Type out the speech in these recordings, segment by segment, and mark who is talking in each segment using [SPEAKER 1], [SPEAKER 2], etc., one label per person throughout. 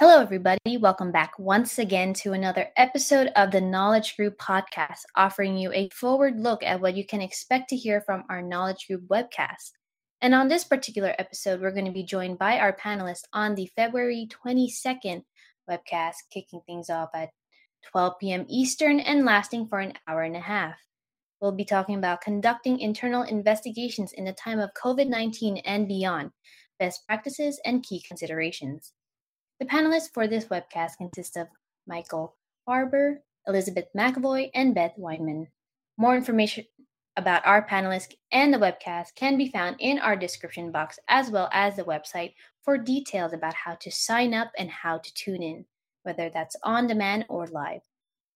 [SPEAKER 1] Hello, everybody. Welcome back once again to another episode of the Knowledge Group podcast, offering you a forward look at what you can expect to hear from our Knowledge Group webcast. And on this particular episode, we're going to be joined by our panelists on the February 22nd webcast, kicking things off at 12 p.m. Eastern and lasting for an hour and a half. We'll be talking about conducting internal investigations in the time of COVID 19 and beyond, best practices, and key considerations. The panelists for this webcast consist of Michael Farber, Elizabeth McAvoy, and Beth Weinman. More information about our panelists and the webcast can be found in our description box as well as the website for details about how to sign up and how to tune in, whether that's on demand or live.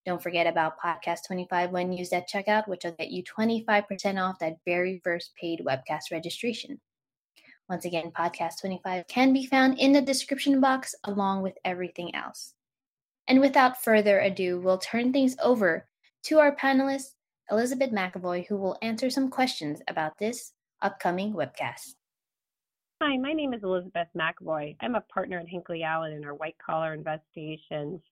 [SPEAKER 1] Don't forget about Podcast 25 when used at checkout, which will get you 25% off that very first paid webcast registration. Once again, Podcast 25 can be found in the description box along with everything else. And without further ado, we'll turn things over to our panelist, Elizabeth McAvoy, who will answer some questions about this upcoming webcast.
[SPEAKER 2] Hi, my name is Elizabeth McAvoy. I'm a partner at Hinckley Allen in our white collar investigations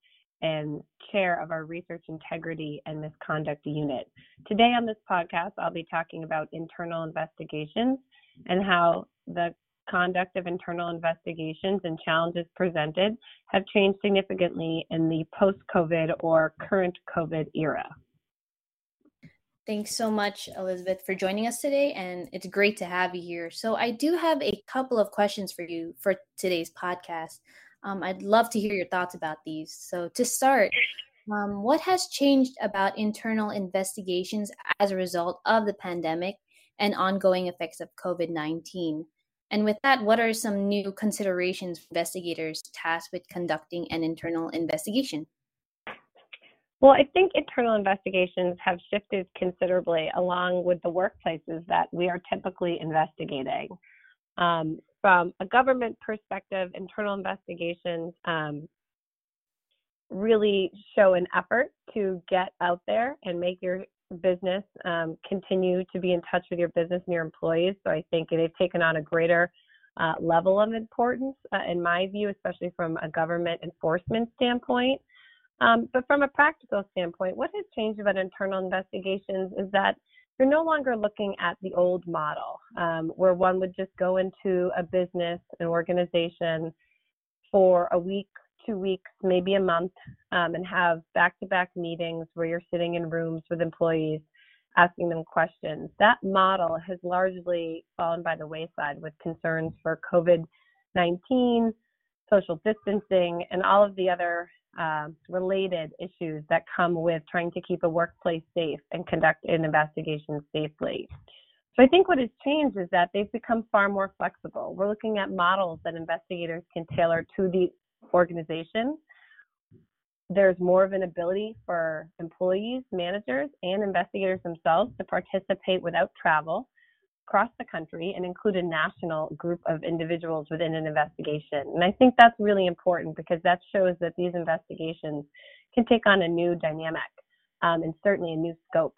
[SPEAKER 2] and chair of our research integrity and misconduct unit. Today on this podcast, I'll be talking about internal investigations and how the conduct of internal investigations and challenges presented have changed significantly in the post COVID or current COVID era.
[SPEAKER 1] Thanks so much, Elizabeth, for joining us today, and it's great to have you here. So, I do have a couple of questions for you for today's podcast. Um, I'd love to hear your thoughts about these. So, to start, um, what has changed about internal investigations as a result of the pandemic and ongoing effects of COVID 19? And with that, what are some new considerations for investigators tasked with conducting an internal investigation?
[SPEAKER 2] Well, I think internal investigations have shifted considerably along with the workplaces that we are typically investigating. Um, from a government perspective, internal investigations um, really show an effort to get out there and make your business um, continue to be in touch with your business and your employees. So I think they've taken on a greater uh, level of importance, uh, in my view, especially from a government enforcement standpoint. Um, but from a practical standpoint, what has changed about internal investigations is that you're no longer looking at the old model um, where one would just go into a business, an organization for a week, two weeks, maybe a month, um, and have back to back meetings where you're sitting in rooms with employees asking them questions. That model has largely fallen by the wayside with concerns for COVID 19, social distancing, and all of the other uh, related issues that come with trying to keep a workplace safe and conduct an investigation safely. So I think what has changed is that they've become far more flexible. We're looking at models that investigators can tailor to the organization. There's more of an ability for employees, managers, and investigators themselves to participate without travel across the country and include a national group of individuals within an investigation. And I think that's really important because that shows that these investigations can take on a new dynamic um, and certainly a new scope.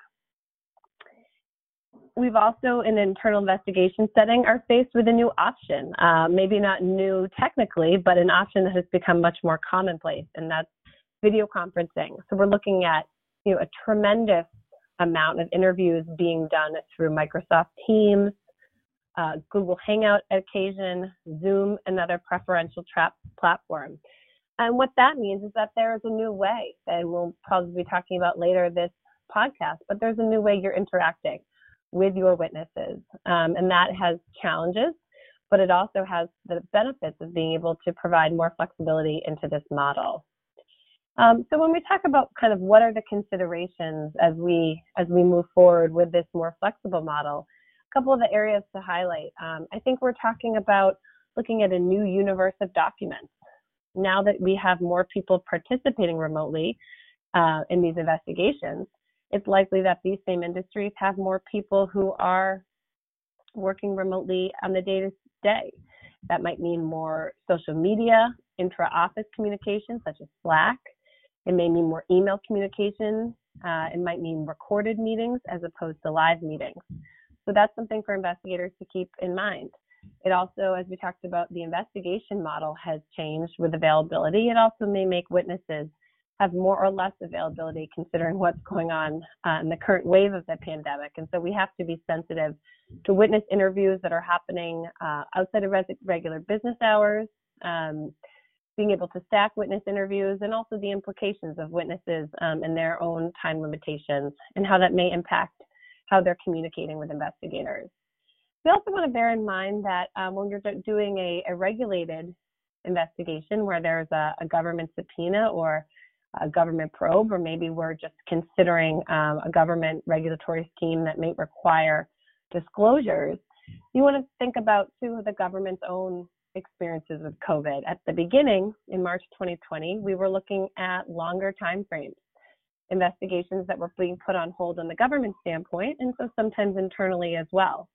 [SPEAKER 2] We've also, in an internal investigation setting, are faced with a new option. Uh, maybe not new technically, but an option that has become much more commonplace, and that's video conferencing. So we're looking at you know a tremendous amount of interviews being done through Microsoft Teams, uh, Google Hangout occasion, Zoom, another preferential trap platform. And what that means is that there is a new way, and we'll probably be talking about later this podcast, but there's a new way you're interacting with your witnesses. Um, and that has challenges, but it also has the benefits of being able to provide more flexibility into this model. Um, so when we talk about kind of what are the considerations as we as we move forward with this more flexible model, a couple of the areas to highlight. Um, I think we're talking about looking at a new universe of documents. Now that we have more people participating remotely uh, in these investigations, it's likely that these same industries have more people who are working remotely on the day to day. That might mean more social media, intra office communication, such as Slack, it may mean more email communication. Uh, it might mean recorded meetings as opposed to live meetings. So that's something for investigators to keep in mind. It also, as we talked about, the investigation model has changed with availability. It also may make witnesses have more or less availability considering what's going on uh, in the current wave of the pandemic. And so we have to be sensitive to witness interviews that are happening uh, outside of res- regular business hours, um, being able to stack witness interviews, and also the implications of witnesses um, and their own time limitations and how that may impact how they're communicating with investigators. We also want to bear in mind that um, when you're doing a, a, regulated investigation where there's a, a, government subpoena or a government probe, or maybe we're just considering um, a government regulatory scheme that may require disclosures, you want to think about too the government's own experiences with COVID. At the beginning, in March 2020, we were looking at longer time frames, investigations that were being put on hold on the government standpoint, and so sometimes internally as well.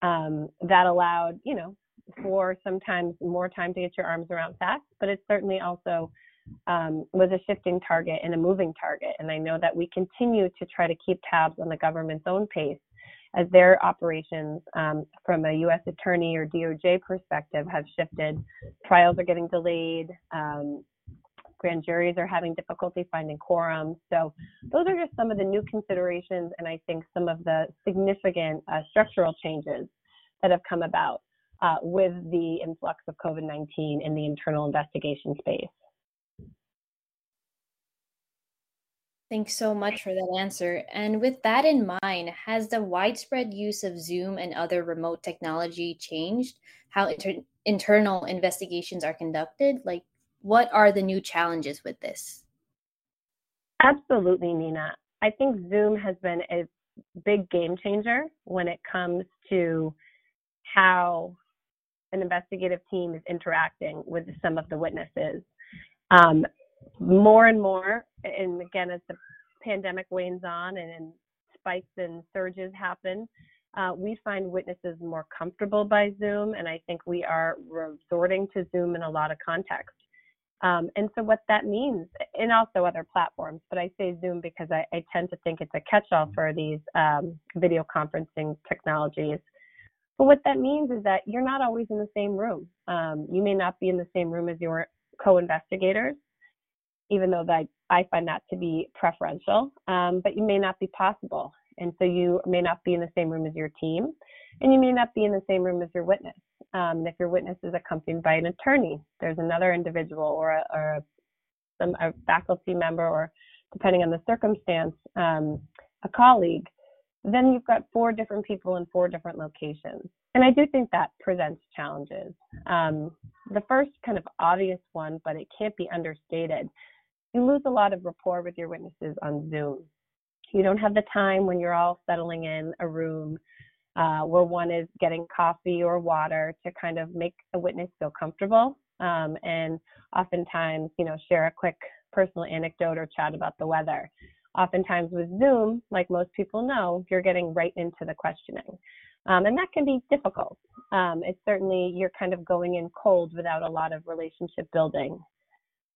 [SPEAKER 2] Um, that allowed, you know, for sometimes more time to get your arms around facts, but it certainly also um, was a shifting target and a moving target. And I know that we continue to try to keep tabs on the government's own pace as their operations um, from a U.S. attorney or DOJ perspective have shifted. Trials are getting delayed. Um, grand juries are having difficulty finding quorum. So those are just some of the new considerations and I think some of the significant uh, structural changes that have come about uh, with the influx of COVID-19 in the internal investigation space.
[SPEAKER 1] Thanks so much for that answer. And with that in mind, has the widespread use of Zoom and other remote technology changed how inter- internal investigations are conducted? Like, what are the new challenges with this?
[SPEAKER 2] Absolutely, Nina. I think Zoom has been a big game changer when it comes to how an investigative team is interacting with some of the witnesses. Um, more and more, and again, as the pandemic wanes on and, and spikes and surges happen, uh, we find witnesses more comfortable by Zoom, and I think we are resorting to Zoom in a lot of context. Um, and so, what that means, and also other platforms, but I say Zoom because I, I tend to think it's a catch all for these um, video conferencing technologies. But what that means is that you're not always in the same room. Um, you may not be in the same room as your co investigators even though that I find that to be preferential, um, but you may not be possible. And so you may not be in the same room as your team, and you may not be in the same room as your witness. Um, if your witness is accompanied by an attorney, there's another individual or a, or a, some, a faculty member, or depending on the circumstance, um, a colleague, then you've got four different people in four different locations. And I do think that presents challenges. Um, the first kind of obvious one, but it can't be understated, you lose a lot of rapport with your witnesses on Zoom. You don't have the time when you're all settling in a room uh, where one is getting coffee or water to kind of make a witness feel comfortable um, and oftentimes, you know, share a quick personal anecdote or chat about the weather. Oftentimes with Zoom, like most people know, you're getting right into the questioning. Um, and that can be difficult. Um, it's certainly, you're kind of going in cold without a lot of relationship building.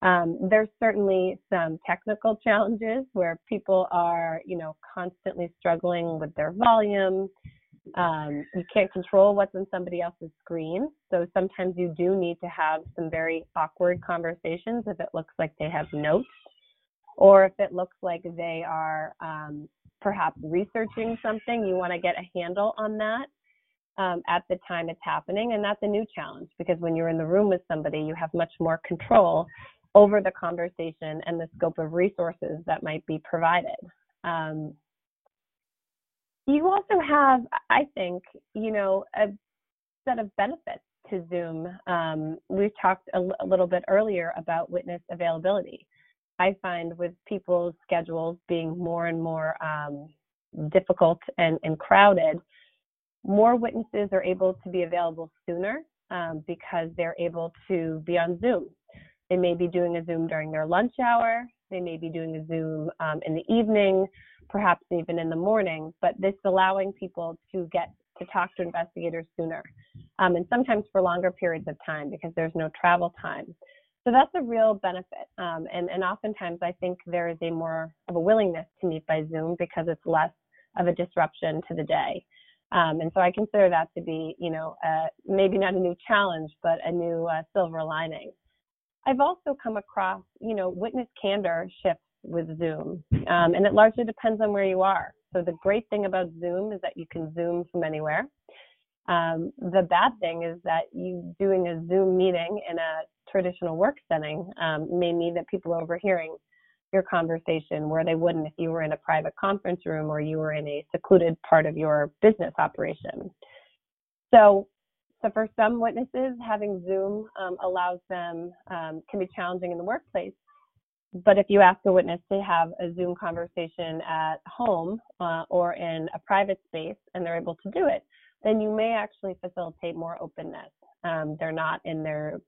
[SPEAKER 2] Um, there's certainly some technical challenges where people are, you know, constantly struggling with their volume. Um, you can't control what's on somebody else's screen. So sometimes you do need to have some very awkward conversations if it looks like they have notes or if it looks like they are um, perhaps researching something. You want to get a handle on that. Um, at the time it's happening. And that's a new challenge because when you're in the room with somebody, you have much more control over the conversation and the scope of resources that might be provided. Um, you also have, I think, you know, a set of benefits to Zoom. Um, we've talked a, l- a little bit earlier about witness availability. I find with people's schedules being more and more um, difficult and, and, crowded, more witnesses are able to be available sooner um, because they're able to be on Zoom they may be doing a Zoom during their lunch hour. They may be doing a Zoom um, in the evening, perhaps even in the morning. But this allowing people to get to talk to investigators sooner, um, and sometimes for longer periods of time because there's no travel time. So that's a real benefit. Um, and, and oftentimes I think there is a more of a willingness to meet by Zoom because it's less of a disruption to the day. Um, and so I consider that to be, you know, uh, maybe not a new challenge, but a new uh, silver lining. I've also come across, you know, witness candor shifts with Zoom, um, and it largely depends on where you are. So the great thing about Zoom is that you can Zoom from anywhere. Um, the bad thing is that you doing a Zoom meeting in a traditional work setting um, may mean that people are overhearing your conversation where they wouldn't if you were in a private conference room or you were in a secluded part of your business operation. So, so for some witnesses, having Zoom um, allows them um, can be challenging in the workplace. But if you ask a witness to have a Zoom conversation at home uh, or in a private space and they're able to do it, then you may actually facilitate more openness. Um, they're not in their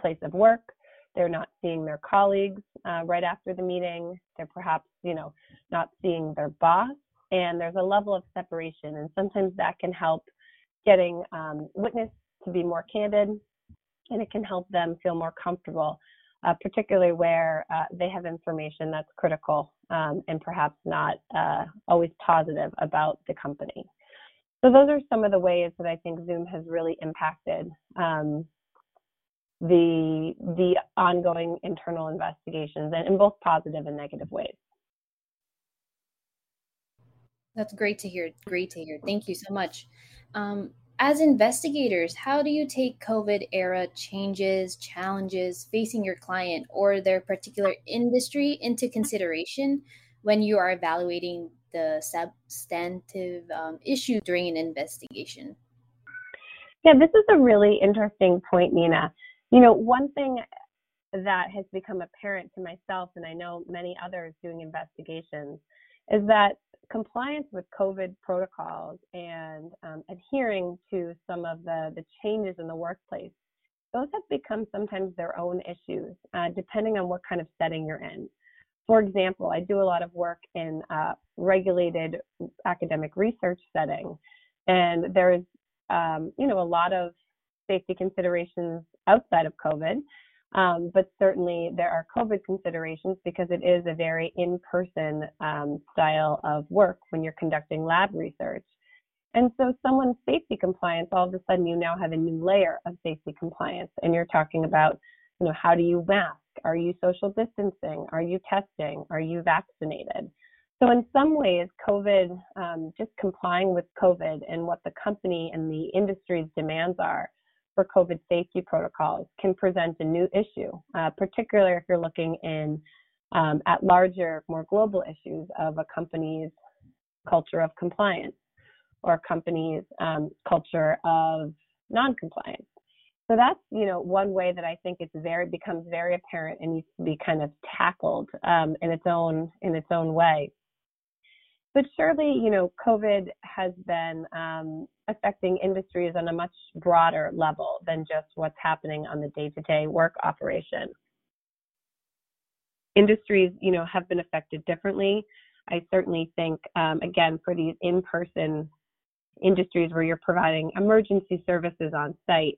[SPEAKER 2] place of work. They're not seeing their colleagues uh, right after the meeting. They're perhaps, you know, not seeing their boss. And there's a level of separation. And sometimes that can help getting um, witness to be more candid and it can help them feel more comfortable, uh, particularly where uh, they have information that's critical um, and perhaps not uh, always positive about the company. So those are some of the ways that I think Zoom has really impacted um, the the ongoing internal investigations and in both positive and negative ways.
[SPEAKER 1] That's great to hear. Great to hear. Thank you so much. Um, as investigators, how do you take COVID era changes, challenges facing your client or their particular industry into consideration when you are evaluating the substantive um, issue during an investigation?
[SPEAKER 2] Yeah, this is a really interesting point, Nina. You know, one thing that has become apparent to myself, and I know many others doing investigations, is that compliance with COVID protocols and um, adhering to some of the, the changes in the workplace, those have become sometimes their own issues, uh, depending on what kind of setting you're in. For example, I do a lot of work in a regulated academic research setting, and there is, um, you know, a lot of safety considerations outside of COVID. Um, but certainly there are COVID considerations because it is a very in-person um, style of work when you're conducting lab research. And so someone's safety compliance, all of a sudden you now have a new layer of safety compliance and you're talking about, you know, how do you mask? Are you social distancing? Are you testing? Are you vaccinated? So in some ways, COVID, um, just complying with COVID and what the company and the industry's demands are for COVID safety protocols can present a new issue, uh, particularly if you're looking in um, at larger, more global issues of a company's culture of compliance or a company's um, culture of non-compliance. So that's you know one way that I think it's very becomes very apparent and needs to be kind of tackled um, in its own in its own way. But surely, you know, COVID has been um, affecting industries on a much broader level than just what's happening on the day-to-day work operation. Industries, you know, have been affected differently. I certainly think, um, again, for these in-person industries where you're providing emergency services on site,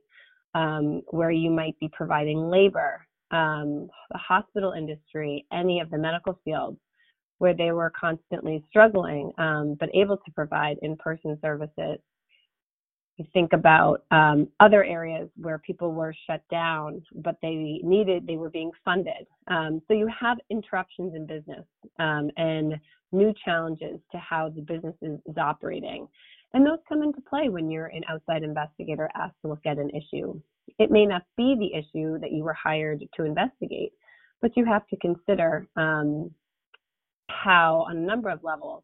[SPEAKER 2] um, where you might be providing labor, um, the hospital industry, any of the medical fields, where they were constantly struggling, um, but able to provide in-person services. You think about um, other areas where people were shut down, but they needed, they were being funded. Um, so you have interruptions in business um, and new challenges to how the business is, is operating. And those come into play when you're an outside investigator asked to look at an issue. It may not be the issue that you were hired to investigate, but you have to consider um, how on a number of levels,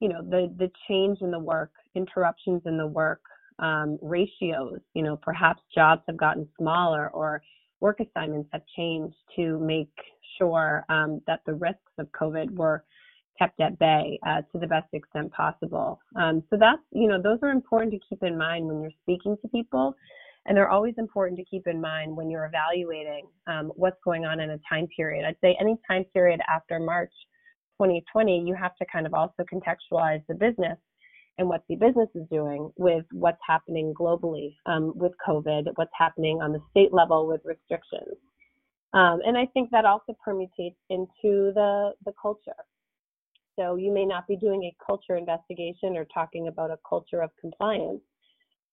[SPEAKER 2] you know, the the change in the work, interruptions in the work, um, ratios, you know, perhaps jobs have gotten smaller or work assignments have changed to make sure um, that the risks of COVID were kept at bay uh, to the best extent possible. Um, so that's, you know, those are important to keep in mind when you're speaking to people. And they're always important to keep in mind when you're evaluating um, what's going on in a time period. I'd say any time period after March 2020, you have to kind of also contextualize the business and what the business is doing with what's happening globally um, with COVID, what's happening on the state level with restrictions. Um, and I think that also permutates into the, the culture. So you may not be doing a culture investigation or talking about a culture of compliance,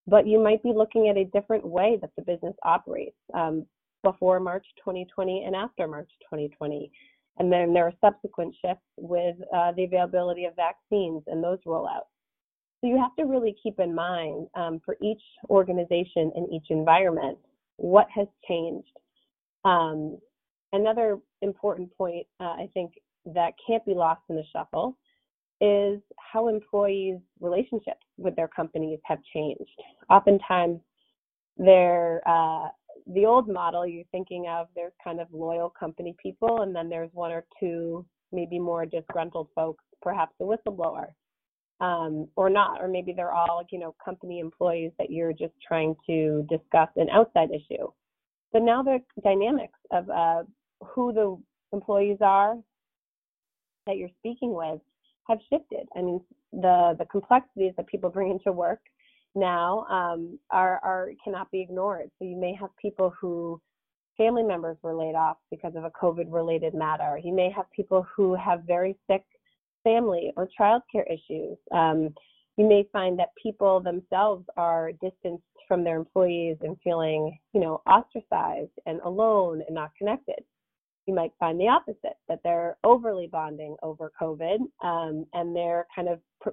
[SPEAKER 2] but you might be looking at a different way that the business operates um, before March 2020 and after March 2020. And then there are subsequent shifts with uh, the availability of vaccines and those rollouts. So you have to really keep in mind um, for each organization and each environment what has changed. Um, another important point, uh, I think, that can't be lost in the shuffle is how employees' relationships with their companies have changed. Oftentimes, they're uh, the old model you're thinking of. There's kind of loyal company people, and then there's one or two, maybe more disgruntled folks, perhaps a whistleblower, um, or not, or maybe they're all you know company employees that you're just trying to discuss an outside issue. But now the dynamics of uh, who the employees are that you're speaking with have shifted. I mean, the the complexities that people bring into work now um, are are cannot be ignored. So you may have people who family members were laid off because of a COVID related matter. You may have people who have very sick family or childcare issues. Um, you may find that people themselves are distanced from their employees and feeling, you know, ostracized and alone and not connected you might find the opposite that they're overly bonding over COVID um, and they're kind of pr-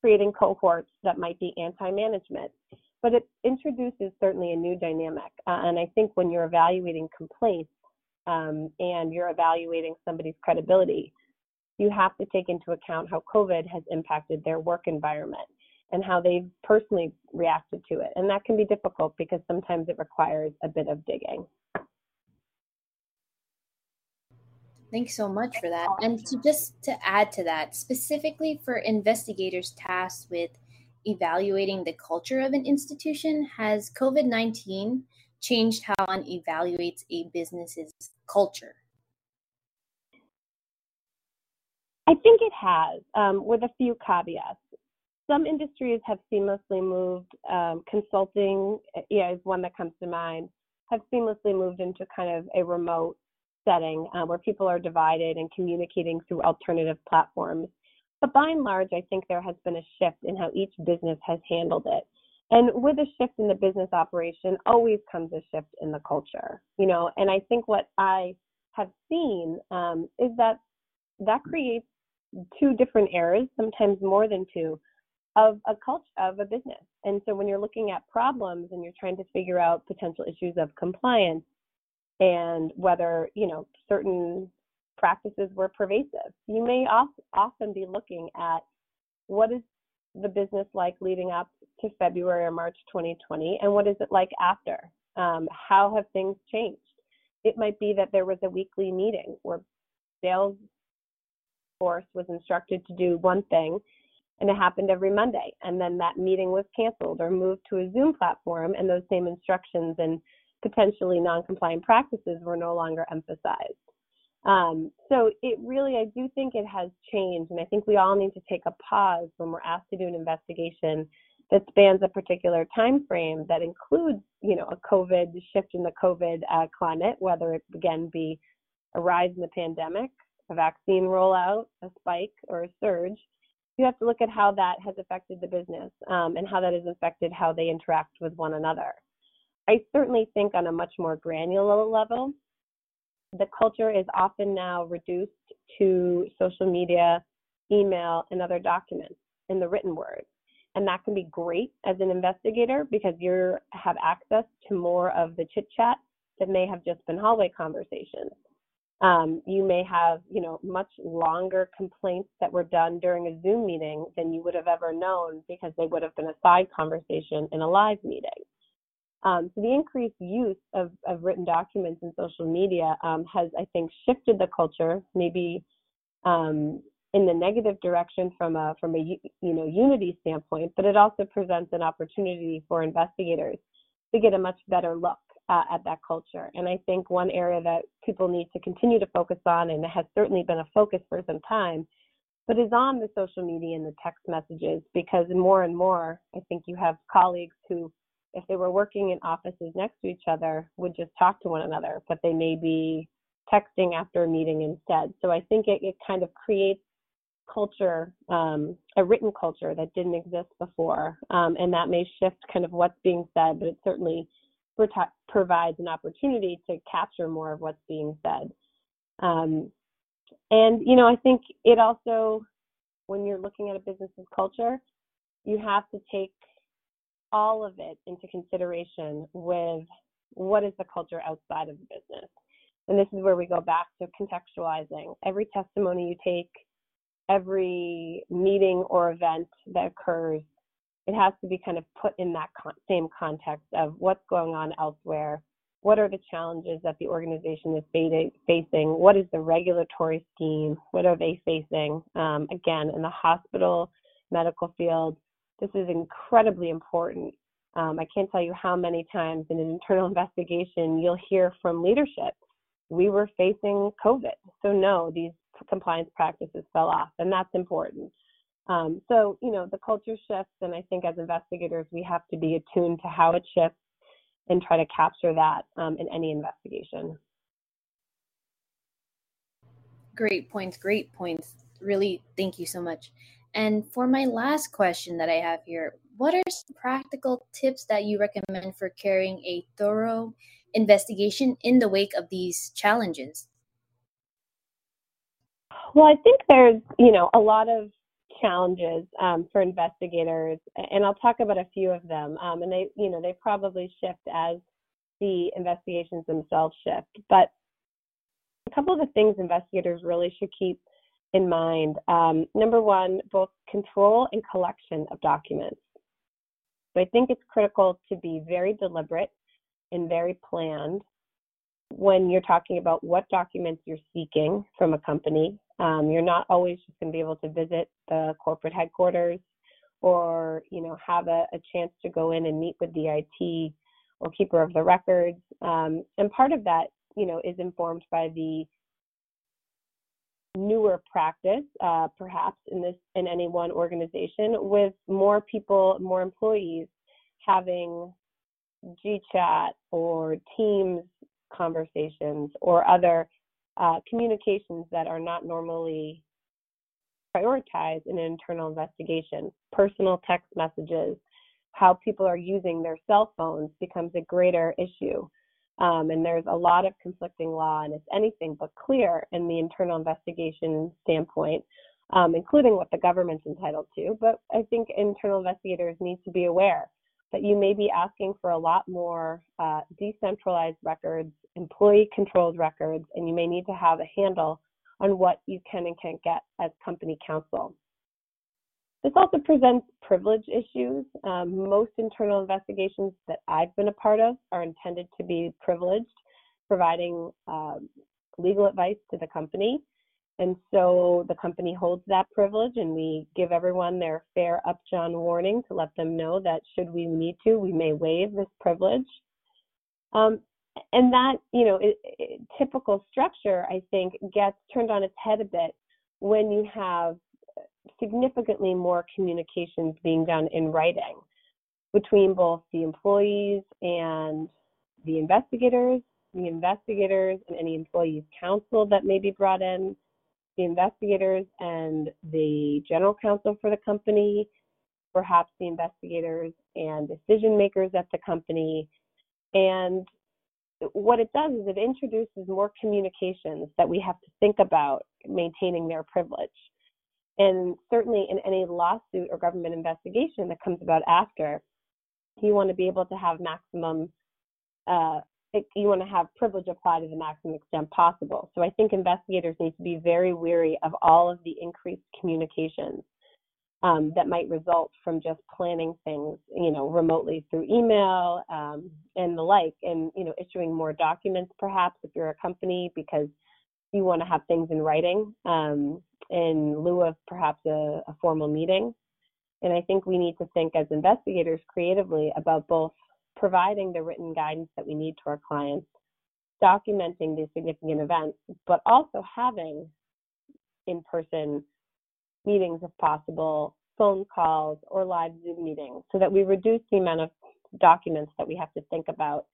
[SPEAKER 2] creating cohorts that might be anti management. But it introduces certainly a new dynamic. Uh, and I think when you're evaluating complaints um, and you're evaluating somebody's credibility, you have to take into account how COVID has impacted their work environment and how they've personally reacted to it. And that can be difficult because sometimes it requires a bit of digging.
[SPEAKER 1] Thanks so much for that. And to just to add to that, specifically for investigators tasked with evaluating the culture of an institution, has COVID 19 changed how one evaluates a business's culture?
[SPEAKER 2] I think it has, um, with a few caveats. Some industries have seamlessly moved, um, consulting yeah, is one that comes to mind, have seamlessly moved into kind of a remote setting uh, where people are divided and communicating through alternative platforms. But by and large, I think there has been a shift in how each business has handled it. And with a shift in the business operation, always comes a shift in the culture, you know. And I think what I have seen um, is that that creates two different eras, sometimes more than two, of a culture of a business. And so when you're looking at problems and you're trying to figure out potential issues of compliance, and whether you know certain practices were pervasive. You may often be looking at what is the business like leading up to February or March 2020, and what is it like after? Um, how have things changed? It might be that there was a weekly meeting where sales force was instructed to do one thing, and it happened every Monday, and then that meeting was canceled or moved to a Zoom platform, and those same instructions and potentially non-compliant practices were no longer emphasized. Um, so it really, I do think it has changed, and I think we all need to take a pause when we're asked to do an investigation that spans a particular time frame that includes, you know, a COVID shift in the COVID uh, climate, whether it again be a rise in the pandemic, a vaccine rollout, a spike, or a surge. You have to look at how that has affected the business um, and how that has affected how they interact with one another. I certainly think on a much more granular level, the culture is often now reduced to social media, email, and other documents in the written word. And that can be great as an investigator because you have access to more of the chit chat that may have just been hallway conversations. Um, you may have, you know, much longer complaints that were done during a Zoom meeting than you would have ever known because they would have been a side conversation in a live meeting. Um, so the increased use of, of written documents in social media um, has, I think, shifted the culture, maybe um, in the negative direction from a from a you know unity standpoint, but it also presents an opportunity for investigators to get a much better look uh, at that culture. And I think one area that people need to continue to focus on, and it has certainly been a focus for some time, but is on the social media and the text messages because more and more, I think you have colleagues who if they were working in offices next to each other, would just talk to one another, but they may be texting after a meeting instead. So I think it, it kind of creates culture, um, a written culture that didn't exist before, um, and that may shift kind of what's being said, but it certainly provides an opportunity to capture more of what's being said. Um, and you know, I think it also, when you're looking at a business's culture, you have to take all of it into consideration with what is the culture outside of the business. And this is where we go back to contextualizing. Every testimony you take, every meeting or event that occurs, it has to be kind of put in that con- same context of what's going on elsewhere. What are the challenges that the organization is facing? What is the regulatory scheme? What are they facing? Um, again, in the hospital, medical field, this is incredibly important. Um, I can't tell you how many times in an internal investigation you'll hear from leadership, we were facing COVID. So, no, these compliance practices fell off, and that's important. Um, so, you know, the culture shifts, and I think as investigators, we have to be attuned to how it shifts and try to capture that um, in any investigation.
[SPEAKER 1] Great points, great points. Really, thank you so much. And for my last question that I have here, what are some practical tips that you recommend for carrying a thorough investigation in the wake of these challenges?
[SPEAKER 2] Well, I think there's, you know, a lot of challenges um, for investigators, and I'll talk about a few of them. Um, and they, you know, they probably shift as the investigations themselves shift. But a couple of the things investigators really should keep in mind. Um, number one, both control and collection of documents. So I think it's critical to be very deliberate and very planned when you're talking about what documents you're seeking from a company. Um, you're not always just going to be able to visit the corporate headquarters or you know have a, a chance to go in and meet with the IT or keeper of the records. Um, and part of that, you know, is informed by the newer practice, uh, perhaps in this in any one organization, with more people, more employees having GChat or Teams conversations or other uh, communications that are not normally prioritized in an internal investigation. Personal text messages, how people are using their cell phones becomes a greater issue. Um, and there's a lot of conflicting law, and it's anything but clear in the internal investigation standpoint, um, including what the government's entitled to. But I think internal investigators need to be aware that you may be asking for a lot more uh, decentralized records, employee controlled records, and you may need to have a handle on what you can and can't get as company counsel. This also presents privilege issues. Um, most internal investigations that I've been a part of are intended to be privileged, providing um, legal advice to the company. And so the company holds that privilege, and we give everyone their fair Upjohn warning to let them know that should we need to, we may waive this privilege. Um, and that, you know, it, it, typical structure, I think, gets turned on its head a bit when you have significantly more communications being done in writing between both the employees and the investigators, the investigators and any employees counsel that may be brought in, the investigators and the general counsel for the company, perhaps the investigators and decision makers at the company. And what it does is it introduces more communications that we have to think about maintaining their privilege. And certainly in any lawsuit or government investigation that comes about after, you want to be able to have maximum, uh, you want to have privilege applied to the maximum extent possible. So I think investigators need to be very weary of all of the increased communications um, that might result from just planning things, you know, remotely through email um, and the like, and you know, issuing more documents perhaps if you're a company because you want to have things in writing um, in lieu of perhaps a, a formal meeting. And I think we need to think as investigators creatively about both providing the written guidance that we need to our clients, documenting these significant events, but also having in person meetings if possible, phone calls, or live Zoom meetings so that we reduce the amount of documents that we have to think about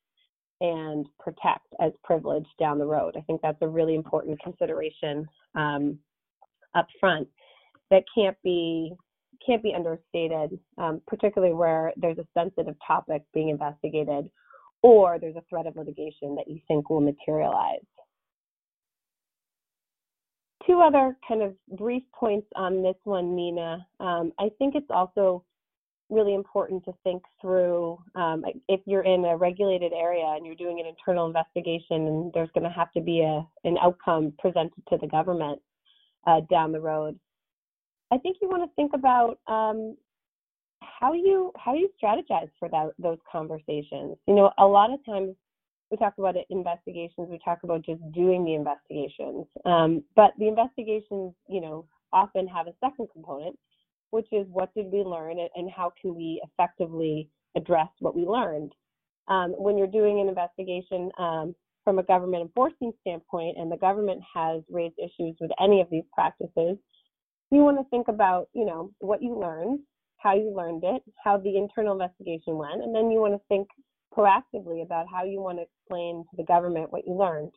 [SPEAKER 2] and protect as privilege down the road. I think that's a really important consideration um, up front. that can't be can't be understated, um, particularly where there's a sensitive topic being investigated or there's a threat of litigation that you think will materialize. Two other kind of brief points on this one, Nina. Um, I think it's also really important to think through um, if you're in a regulated area and you're doing an internal investigation and there's going to have to be a, an outcome presented to the government uh, down the road. I think you want to think about um, how you how you strategize for that, those conversations. You know, a lot of times we talk about investigations. We talk about just doing the investigations, um, but the investigations, you know, often have a second component, which is what did we learn and how can we effectively address what we learned. Um, when you're doing an investigation um, from a government enforcement standpoint, and the government has raised issues with any of these practices you want to think about, you know, what you learned, how you learned it, how the internal investigation went, and then you want to think proactively about how you want to explain to the government what you learned.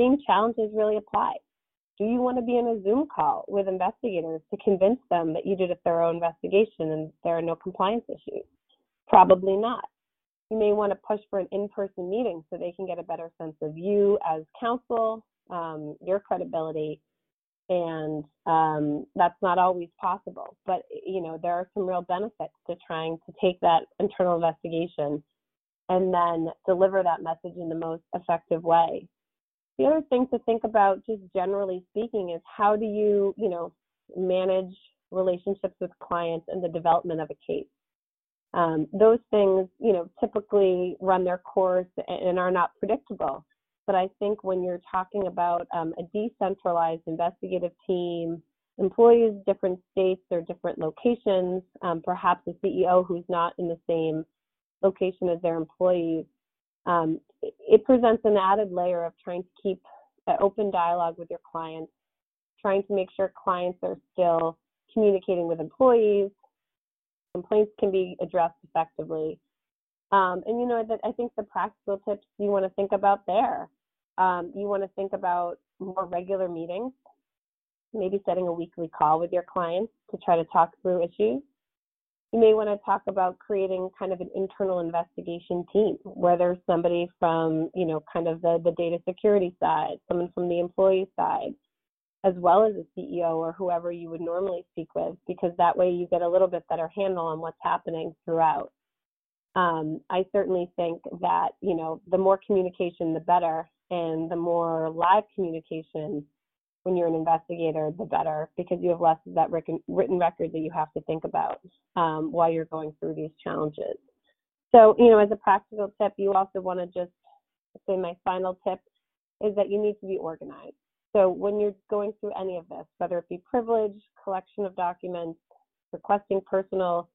[SPEAKER 2] Same challenges really apply. Do you want to be in a Zoom call with investigators to convince them that you did a thorough investigation and there are no compliance issues? Probably not. You may want to push for an in person meeting so they can get a better sense of you as counsel, um, your credibility, and um, that's not always possible. But you know, there are some real benefits to trying to take that internal investigation and then deliver that message in the most effective way. The other thing to think about, just generally speaking, is how do you, you know, manage relationships with clients and the development of a case. Um, those things, you know, typically run their course and are not predictable. But I think when you're talking about um, a decentralized investigative team, employees, different states or different locations, um, perhaps a CEO who's not in the same location as their employees, um, it presents an added layer of trying to keep an open dialogue with your clients, trying to make sure clients are still communicating with employees, complaints can be addressed effectively. Um, and you know that I think the practical tips you want to think about there um, you want to think about more regular meetings, maybe setting a weekly call with your clients to try to talk through issues. You may want to talk about creating kind of an internal investigation team where there's somebody from, you know, kind of the, the data security side, someone from the employee side, as well as a CEO or whoever you would normally speak with, because that way you get a little bit better handle on what's happening throughout. Um, I certainly think that, you know, the more communication, the better and the more live communication when you're an investigator, the better, because you have less of that written record that you have to think about um, while you're going through these challenges. So, you know, as a practical tip, you also want to just say my final tip is that you need to be organized. So, when you're going through any of this, whether it be privilege, collection of documents, requesting personal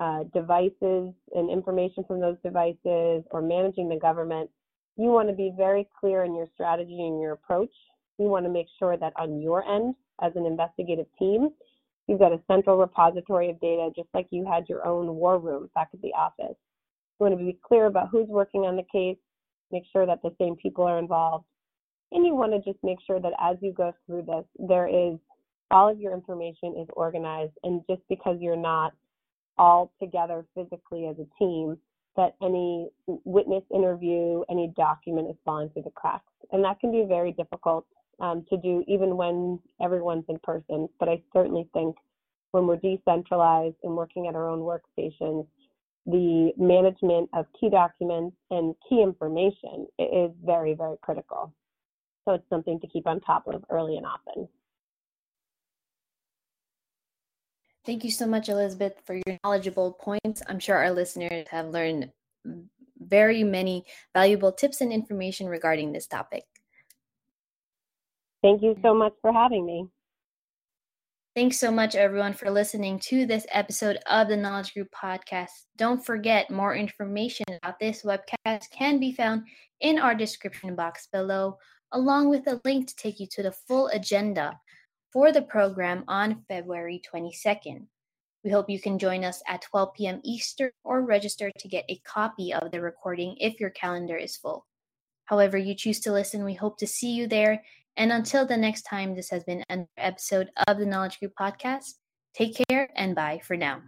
[SPEAKER 2] uh, devices and information from those devices, or managing the government, you want to be very clear in your strategy and your approach. You want to make sure that on your end, as an investigative team, you've got a central repository of data, just like you had your own war room back at the office. You want to be clear about who's working on the case, make sure that the same people are involved. And you want to just make sure that as you go through this, there is all of your information is organized. And just because you're not all together physically as a team, that any witness interview, any document is falling through the cracks. And that can be very difficult um, to do even when everyone's in person. But I certainly think when we're decentralized and working at our own workstations, the management of key documents and key information is very, very critical. So it's something to keep on top of early and often.
[SPEAKER 1] Thank you so much, Elizabeth, for your knowledgeable points. I'm sure our listeners have learned very many valuable tips and information regarding this topic.
[SPEAKER 2] Thank you so much for having me.
[SPEAKER 1] Thanks so much, everyone, for listening to this episode of the Knowledge Group podcast. Don't forget, more information about this webcast can be found in our description box below, along with a link to take you to the full agenda for the program on February 22nd. We hope you can join us at 12 p.m. Eastern or register to get a copy of the recording if your calendar is full. However, you choose to listen, we hope to see you there. And until the next time, this has been another episode of the Knowledge Group podcast. Take care and bye for now.